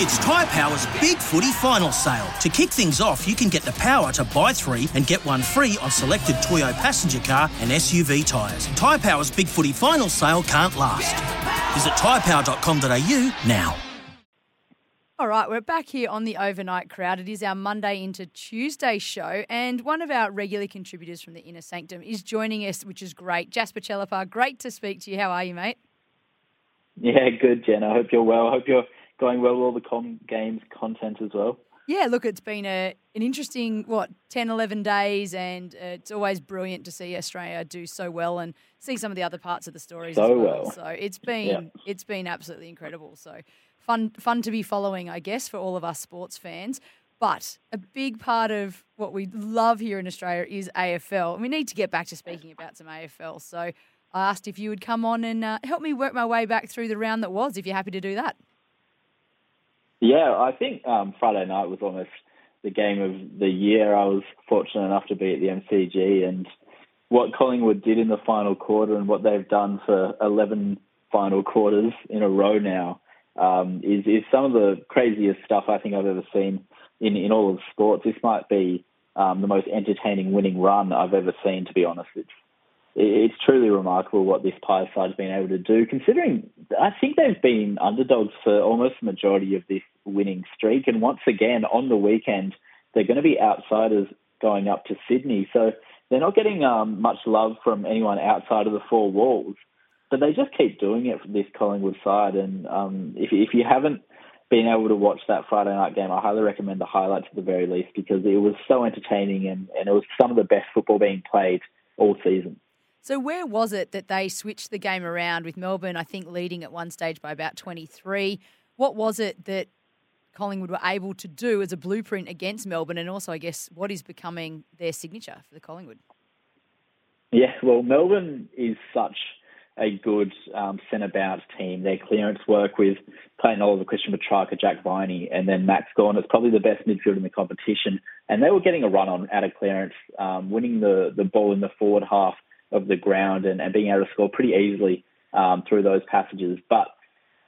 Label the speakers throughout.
Speaker 1: It's Tyre Power's Big Footy Final Sale. To kick things off, you can get the power to buy three and get one free on selected Toyo passenger car and SUV tyres. Tyre Power's Big Footy Final Sale can't last. Visit tyrepower.com.au now.
Speaker 2: All right, we're back here on the overnight crowd. It is our Monday into Tuesday show, and one of our regular contributors from the Inner Sanctum is joining us, which is great. Jasper Chellappah, great to speak to you. How are you, mate?
Speaker 3: Yeah, good, Jen. I hope you're well. I hope you're going well with all the com- games content as well.
Speaker 2: Yeah, look, it's been a an interesting what 10, 11 days, and uh, it's always brilliant to see Australia do so well and see some of the other parts of the stories
Speaker 3: so
Speaker 2: as well.
Speaker 3: well.
Speaker 2: So it's been
Speaker 3: Yeah.
Speaker 2: it's been absolutely incredible. So fun fun to be following, I guess, for all of us sports fans. But a big part of what we love here in Australia is AFL. And we need to get back to speaking about some AFL. So I asked if you would come on and uh, help me work my way back through the round that was, if you're happy to do that.
Speaker 3: Yeah, I think um, Friday night was almost the game of the year. I was fortunate enough to be at the MCG, and what Collingwood did in the final quarter and what they've done for 11 final quarters in a row now um, is is some of the craziest stuff I think I've ever seen in in all of sports. This might be um, the most entertaining winning run I've ever seen. To be honest, it's it's truly remarkable what this Pies side's been able to do, considering I think they've been underdogs for almost the majority of this winning streak. And once again, on the weekend, they're going to be outsiders going up to Sydney. So they're not getting um, much love from anyone outside of the four walls. But they just keep doing it for this Collingwood side. And um, if, if you haven't been able to watch that Friday night game, I highly recommend the highlights at the very least because it was so entertaining and, and it was some of the best football being played all season.
Speaker 2: So where was it that they switched the game around with Melbourne, I think, leading at one stage by about 23? What was it that Collingwood were able to do as a blueprint against Melbourne and also, I guess, what is becoming their signature for the Collingwood?
Speaker 3: Yeah, well, Melbourne is such a good um, centre bounce team. Their clearance work with Clayton Oliver, Christian Petracca, Jack Viney, and then Max Gawn is probably the best midfield in the competition. And they were getting a run on out of clearance, um, winning the, the ball in the forward half of the ground and, and being able to score pretty easily um, through those passages. But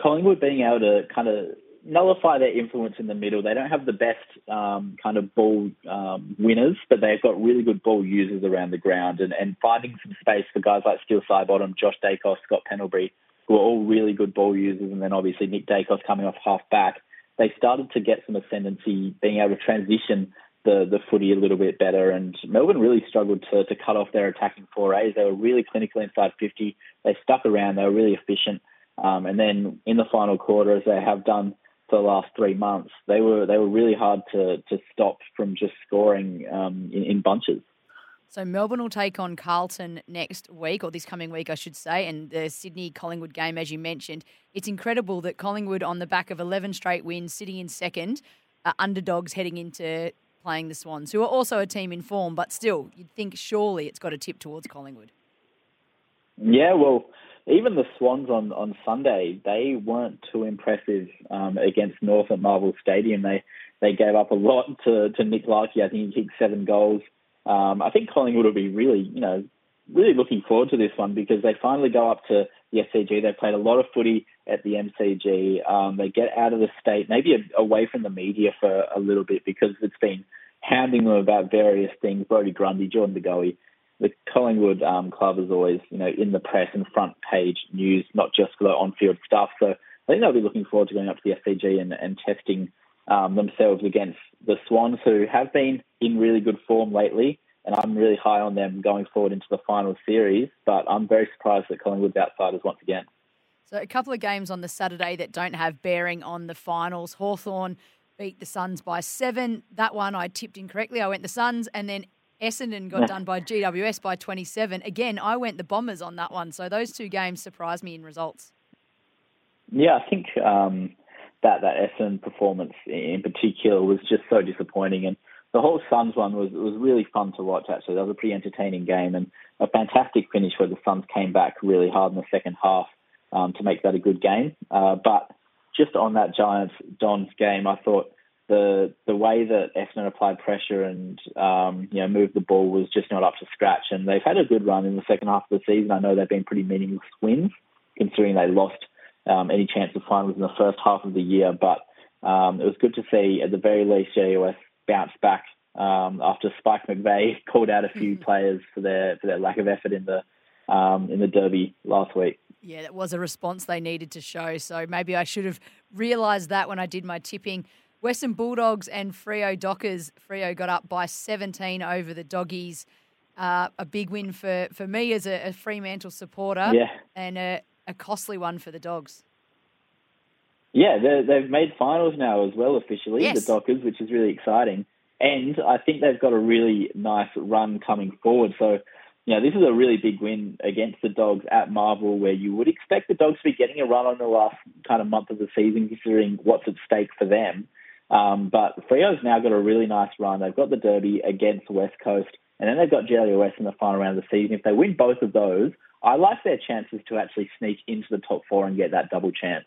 Speaker 3: Collingwood being able to kind of nullify their influence in the middle. They don't have the best um, kind of ball um, winners, but they've got really good ball users around the ground and, and finding some space for guys like Steele Sidebottom, Josh Daicos, Scott Pendlebury, who are all really good ball users, and then obviously Nick Daicos coming off half back. They started to get some ascendancy, being able to transition the, the footy a little bit better. And Melbourne really struggled to, to cut off their attacking forays. They were really clinical inside 50. They stuck around. They were really efficient. Um, and then in the final quarter, as they have done for the last three months, they were they were really hard to to stop from just scoring um, in, in bunches.
Speaker 2: So Melbourne will take on Carlton next week, or this coming week, I should say, and the Sydney Collingwood game, as you mentioned. It's incredible that Collingwood, on the back of 11 straight wins, sitting in second, are underdogs heading into playing the Swans, who are also a team in form, but still, you'd think surely it's got a tip towards Collingwood.
Speaker 3: Yeah, well, even the Swans on, on Sunday, they weren't too impressive um, against North at Marvel Stadium. They they gave up a lot to, to Nick Larkey. I think he kicked seven goals. Um, I think Collingwood will be really, you know, really looking forward to this one because they finally go up to the SCG. They played a lot of footy at the MCG. Um, they get out of the state, maybe a, away from the media for a little bit because it's been hounding them about various things. Brodie Grundy, Jordan De Goey. The Collingwood um, club is always, you know, in the press and front page news, not just for the on-field stuff. So I think they'll be looking forward to going up to the SCG and, and testing um, themselves against the Swans, who have been in really good form lately. And I'm really high on them going forward into the final series. But I'm very surprised that Collingwood's outsiders once again.
Speaker 2: So a couple of games on the Saturday that don't have bearing on the finals. Hawthorn beat the Suns by seven. That one I tipped incorrectly. I went the Suns, and then Essendon got done by GWS by 27. Again, I went the Bombers on that one. So those two games surprised me in results.
Speaker 3: Yeah, I think um, that that Essendon performance in particular was just so disappointing. And the whole Suns one was was really fun to watch. Actually, that was a pretty entertaining game and a fantastic finish where the Suns came back really hard in the second half um, to make that a good game. Uh, but just on that Giants Dons game, I thought the the way that Essendon applied pressure and um, you know moved the ball was just not up to scratch. And they've had a good run in the second half of the season. I know they've been pretty meaningless wins, considering they lost um, any chance of finals in the first half of the year. But um, it was good to see at the very least GWS bounce back um, after Spike McVeigh called out a few mm-hmm. players for their for their lack of effort in the um, in the Derby last week.
Speaker 2: Yeah, that was a response they needed to show. So maybe I should have realised that when I did my tipping. Western Bulldogs and Freo Dockers. Freo got up by 17 over the Doggies. Uh, a big win for, for me as a, a Fremantle supporter
Speaker 3: yeah.
Speaker 2: and a, a costly one for the Dogs.
Speaker 3: Yeah, they've made finals now as well officially,
Speaker 2: yes.
Speaker 3: the Dockers, which is really exciting. And I think they've got a really nice run coming forward. So you know, this is a really big win against the Dogs at Marvel, where you would expect the Dogs to be getting a run on the last kind of month of the season, considering what's at stake for them. Um, but Freo's now got a really nice run. They've got the Derby against West Coast, and then they've got GWS in the final round of the season. If they win both of those, I like their chances to actually sneak into the top four and get that double chance.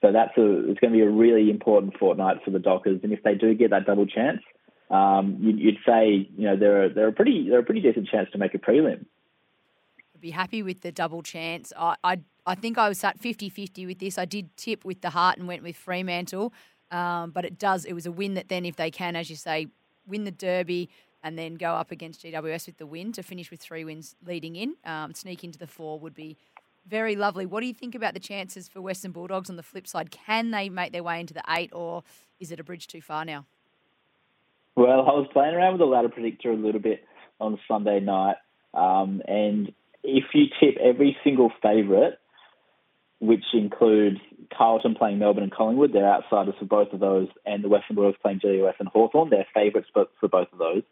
Speaker 3: So that's a, it's going to be a really important fortnight for the Dockers. And if they do get that double chance, um, you'd, you'd, say you know they're a, they're a pretty they're a pretty decent chance to make a prelim.
Speaker 2: Be happy with the double chance. I I, I think I was at 50-50 with this. I did tip with the heart and went with Fremantle, um, but it does it was a win that then if they can, as you say, win the Derby and then go up against GWS with the win to finish with three wins leading in, um, sneak into the four would be very lovely. What do you think about the chances for Western Bulldogs on the flip side? Can they make their way into the eight, or is it a bridge too far now?
Speaker 3: Well, I was playing around with the ladder predictor a little bit on Sunday night, um, and if you tip every single favourite, which includes Carlton playing Melbourne and Collingwood, they're outsiders for both of those, and the Western Bulldogs playing GWS and Hawthorn, they're favourites for, for both of those.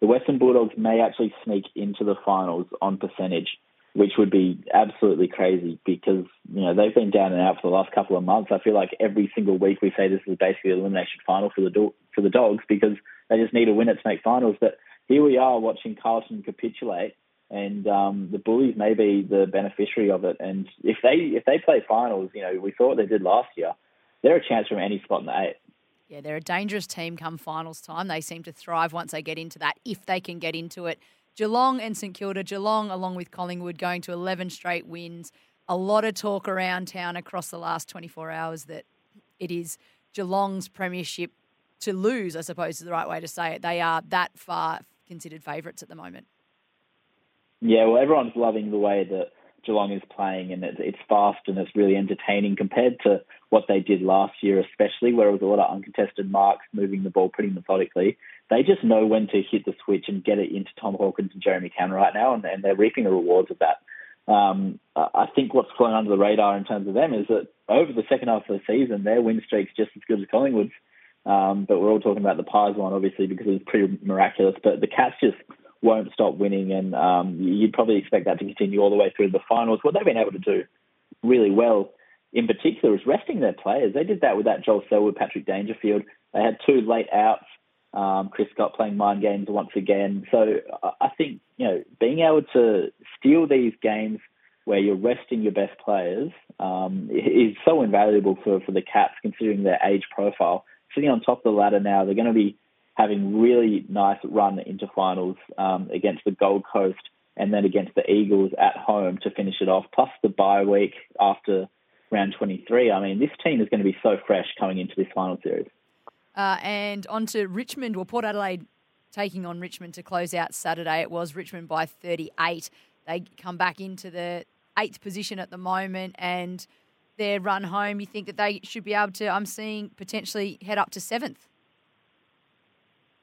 Speaker 3: The Western Bulldogs may actually sneak into the finals on percentage, which would be absolutely crazy because you know they've been down and out for the last couple of months. I feel like every single week we say this is basically an elimination final for the do- for the Dogs because they just need a win to make finals. But here we are watching Carlton capitulate, and um, the Bullies may be the beneficiary of it. And if they if they play finals, you know, we saw what they did last year. They're a chance from any spot in the eight.
Speaker 2: Yeah, they're a dangerous team come finals time. They seem to thrive once they get into that, if they can get into it. Geelong and St Kilda, Geelong along with Collingwood going to 11 straight wins. A lot of talk around town across the last 24 hours that it is Geelong's premiership to lose, I suppose is the right way to say it. They are that far considered favourites at the moment.
Speaker 3: Yeah, well, everyone's loving the way that Geelong is playing, and it's fast and it's really entertaining compared to what they did last year, especially where it was a lot of uncontested marks, moving the ball pretty methodically. They just know when to hit the switch and get it into Tom Hawkins and Jeremy Cameron right now, and, and they're reaping the rewards of that. Um, I think what's flown under the radar in terms of them is that over the second half of the season, their win streak's just as good as Collingwood's. Um, but we're all talking about the Pies one, obviously, because it was pretty miraculous. But the Cats just won't stop winning, and um, you'd probably expect that to continue all the way through the finals. What they've been able to do really well, in particular, is resting their players. They did that with that Joel Selwood, Patrick Dangerfield. They had two late outs. Um, Chris Scott playing mind games once again. So I think you know being able to steal these games where you're resting your best players um, is so invaluable for, for the Cats, considering their age profile sitting on top of the ladder now. They're going to be having really nice run into finals um, against the Gold Coast and then against the Eagles at home to finish it off, plus the bye week after round 23. I mean, this team is going to be so fresh coming into this final series.
Speaker 2: Uh, and on to Richmond, well, Port Adelaide taking on Richmond to close out Saturday. It was Richmond by 38. They come back into the eighth position at the moment and – their run home, you think that they should be able to, I'm seeing potentially head up to seventh?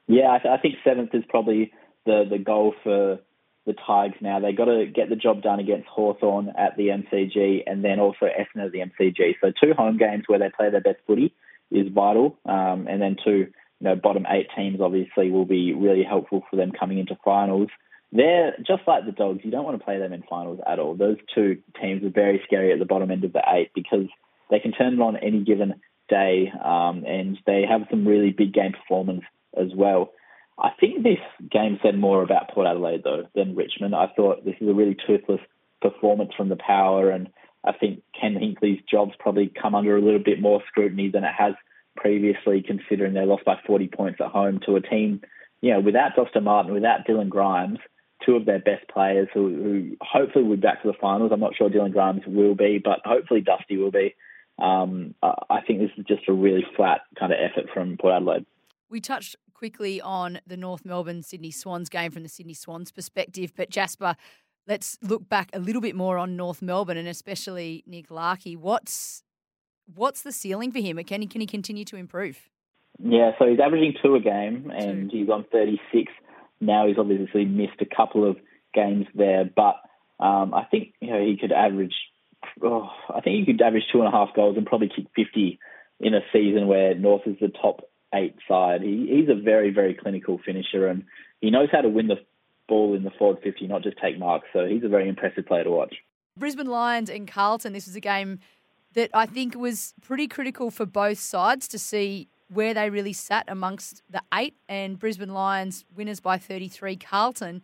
Speaker 3: Yeah, I, th- I think seventh is probably the, the goal for the Tigers now. They've got to get the job done against Hawthorn at the MCG and then also Essendon at the MCG. So two home games where they play their best footy is vital. Um, and then two, you know, bottom eight teams obviously will be really helpful for them coming into finals they're just like the Dogs. You don't want to play them in finals at all. Those two teams are very scary at the bottom end of the eight because they can turn it on any given day, um, and they have some really big game performance as well. I think this game said more about Port Adelaide though than Richmond. I thought this is a really toothless performance from the power, and I think job's probably come under a little bit more scrutiny than it has previously, considering they lost by 40 points at home to a team, you know, without Dustin Martin, without Dylan Grimes, two of their best players who, who hopefully will be back to the finals. I'm not sure Dylan Grimes will be, but hopefully Dusty will be. Um, I think this is just a really flat kind of effort from Port Adelaide.
Speaker 2: We touched quickly on the North Melbourne Sydney Swans game from the Sydney Swans perspective, but Jasper, let's look back a little bit more on North Melbourne and especially Nick Larkey. What's what's the ceiling for him? Can he can he continue to improve?
Speaker 3: Yeah, so he's averaging two a game, and two. he's on 36 now. He's obviously missed a couple of games there, but um, I think you know he could average. Oh, I think he could average two and a half goals and probably kick 50 in a season where North is the top eight side. He, he's a very very clinical finisher, and he knows how to win the ball in the forward 50, not just take marks. So he's a very impressive player to watch.
Speaker 2: Brisbane Lions and Carlton. This was a game that I think was pretty critical for both sides to see where they really sat amongst the eight and Brisbane Lions winners by 33. Carlton,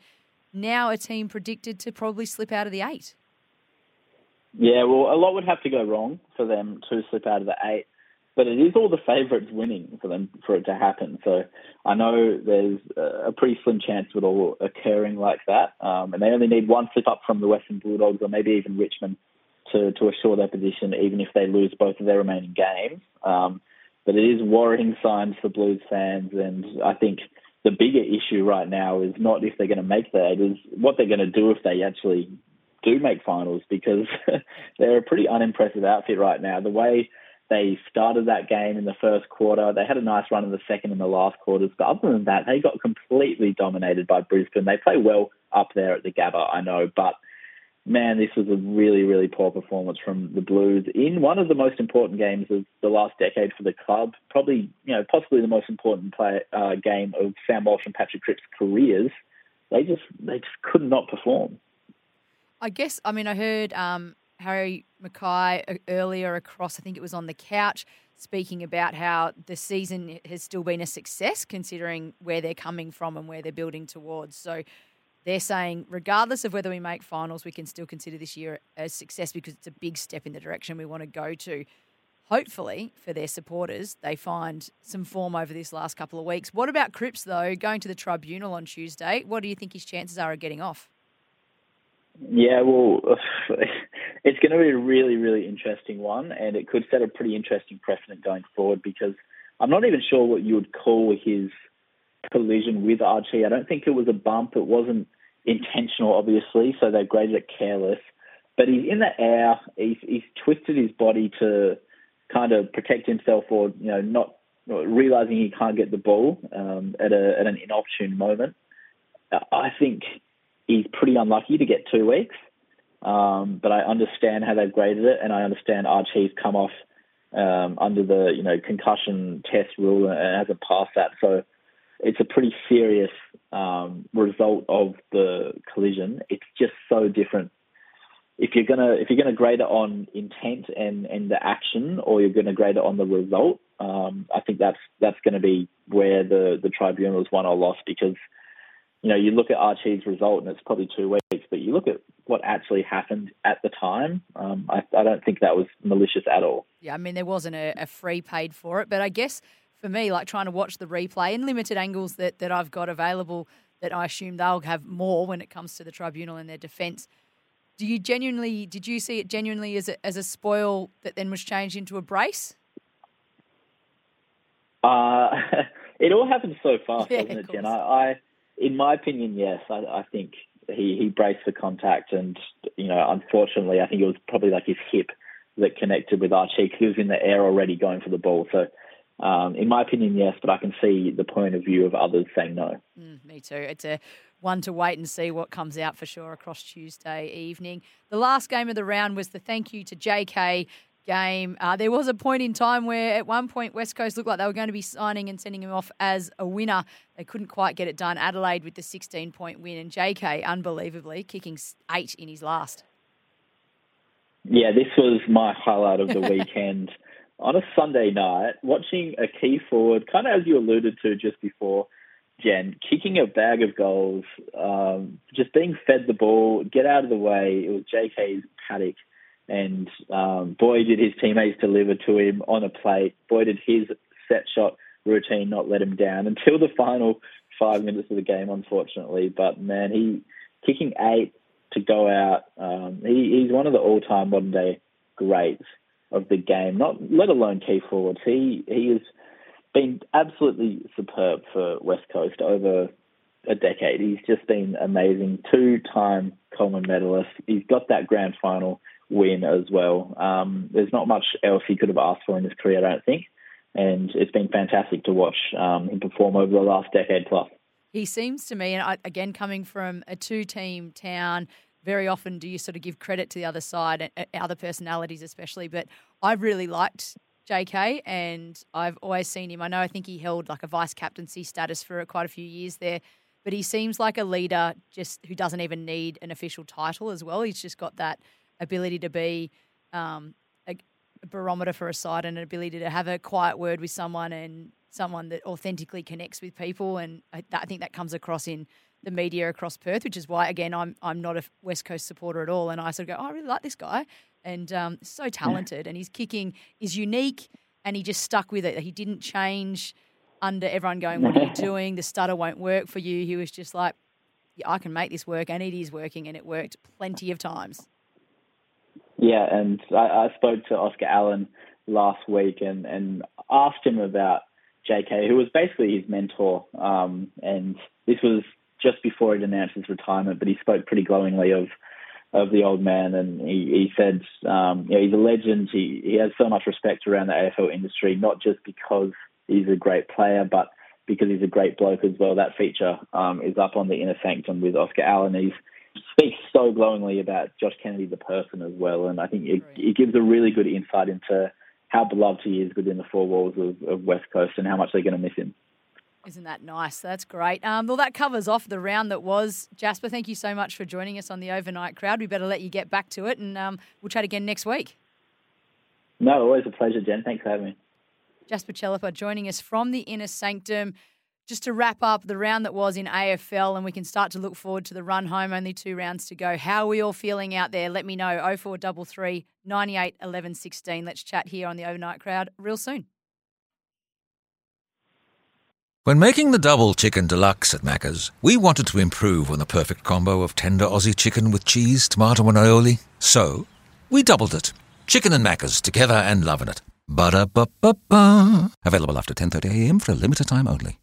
Speaker 2: now a team predicted to probably slip out of the eight.
Speaker 3: Yeah, well, a lot would have to go wrong for them to slip out of the eight, but it is all the favourites winning for them for it to happen. So I know there's a pretty slim chance of it all occurring like that, um, and they only need one slip up from the Western Bulldogs or maybe even Richmond to, to assure their position, even if they lose both of their remaining games. Um, but it is worrying signs for Blues fans, and I think the bigger issue right now is not if they're going to make that, it is what they're going to do if they actually do make finals, because they're a pretty unimpressive outfit right now. The way they started that game in the first quarter. They had a nice run in the second and the last quarters, but other than that, they got completely dominated by Brisbane. They play well up there at the Gabba, I know, but man, this was a really, really poor performance from the Blues in one of the most important games of the last decade for the club. Probably, you know, possibly the most important play, uh, game of Sam Walsh and Patrick Cripps' careers. They just, they just could not perform.
Speaker 2: I guess. I mean, I heard um, Harry McKay uh, earlier across. I think it was on the couch speaking about how the season has still been a success considering where they're coming from and where they're building towards. So they're saying, regardless of whether we make finals, we can still consider this year a success because it's a big step in the direction we want to go to. Hopefully, for their supporters, they find some form over this last couple of weeks. What about Cripps, though, going to the tribunal on Tuesday? What do you think his chances are of getting off?
Speaker 3: Yeah, well, going to be a really, really interesting one, and it could set a pretty interesting precedent going forward because I'm not even sure what you would call his collision with Archie. I don't think it was a bump. It wasn't intentional, obviously, so they graded it careless. But he's in the air. He's, he's twisted his body to kind of protect himself, or you know, not realizing he can't get the ball um, at a at an inopportune moment. I think he's pretty unlucky to get two weeks. Um, but I understand how they've graded it, and I understand Archie's come off um, under the you know concussion test rule and hasn't passed that. So it's a pretty serious um, result of the collision. It's just so different. If you're gonna if you're gonna grade it on intent and, and the action, or you're gonna grade it on the result, um, I think that's that's going to be where the the tribunal is won or lost because you know you look at Archie's result and it's probably two weeks, but you look at what actually happened at the time. Um, I, I, don't think that was malicious at all.
Speaker 2: Yeah, I mean there wasn't a, a free paid for it, but I guess for me, like trying to watch the replay and limited angles that, that I've got available that I assume they'll have more when it comes to the tribunal and their defence. Do you genuinely, did you see it genuinely as a, as a spoil that then was changed into a brace?
Speaker 3: Uh, it all happened so fast, yeah, doesn't it, Jen? I, I, in my opinion, yes. I, I think he, he braced the contact, and you know, unfortunately, I think it was probably like his hip that connected with Archie he was in the air already going for the ball. So um, in my opinion, yes, but I can see the point of view of others saying no.
Speaker 2: Mm, me too. It's a one to wait and see what comes out for sure across Tuesday evening. The last game of the round was the thank you to JK game. Uh, there was a point in time where at one point West Coast looked like they were going to be signing and sending him off as a winner. They couldn't quite get it done. Adelaide with the 16 point win, and JK, unbelievably, kicking eight in his last.
Speaker 3: Yeah, this was my highlight of the weekend on a Sunday night, watching a key forward, kind of as you alluded to just before, Jen, kicking a bag of goals, um, just being fed the ball, get out of the way. It was JK's paddock. And um, boy, did his teammates deliver to him on a plate. Boy, did his set shot routine not let him down until the final five minutes of the game, unfortunately. But man, he kicking eight to go out. Um, he, he's one of the all-time modern-day greats of the game. Not let alone key forwards. He he has been absolutely superb for West Coast over a decade. He's just been amazing. Two-time Coleman medalist. He's got that grand final win as well. Um, there's not much else he could have asked for in his career, I don't think. And it's been fantastic to watch um, him perform over the last decade plus.
Speaker 2: He seems to me, and I, again, coming from a two team town, very often do you sort of give credit to the other side, other personalities especially. But I've really liked JK, and I've always seen him. I know I think he held like a vice captaincy status for quite a few years there, but he seems like a leader just who doesn't even need an official title as well. He's just got that ability to be um, a, a barometer for a side and an ability to have a quiet word with someone and someone that authentically connects with people. And I, I think that comes across in the media across Perth, which is why again I'm I'm not a West Coast supporter at all, and I sort of go, oh, I really like this guy, and um, so talented, and his kicking is unique, and he just stuck with it. He didn't change under everyone going, what are you doing? The stutter won't work for you. He was just like, yeah, I can make this work, and it is working, and it worked plenty of times.
Speaker 3: Yeah, and I, I spoke to Oscar Allen last week and, and asked him about JK, who was basically his mentor. Um, and this was just before he'd announced his retirement, but he spoke pretty glowingly of of the old man, and he, he said, um, you know, he's a legend. He he has so much respect around the AFL industry, not just because he's a great player, but because he's a great bloke as well. That feature um, is up on the Inner Sanctum with Oscar Allen. He speaks so glowingly about Josh Kennedy the person as well, and I think it, it gives a really good insight into how beloved he is within the four walls of, of West Coast and how much they're going to miss him.
Speaker 2: Isn't that nice? That's great. Um, well, that covers off the round that was. Jasper, thank you so much for joining us on the overnight crowd. We better let you get back to it, and um, we'll chat again next week.
Speaker 3: No, always a pleasure, Jen. Thanks for having me.
Speaker 2: Jasper Chellappah joining us from the inner sanctum. Just to wrap up the round that was in AFL, and we can start to look forward to the run home. Only two rounds to go. How are we all feeling out there? Let me know. 0433 98 11 16. Let's chat here on the overnight crowd real soon.
Speaker 4: When making the double chicken deluxe at Macca's, we wanted to improve on the perfect combo of tender Aussie chicken with cheese, tomato, and aioli. So, we doubled it. Chicken and Macca's together and loving it. Ba-da-ba-ba-ba. Available after 10.30am for a limited time only.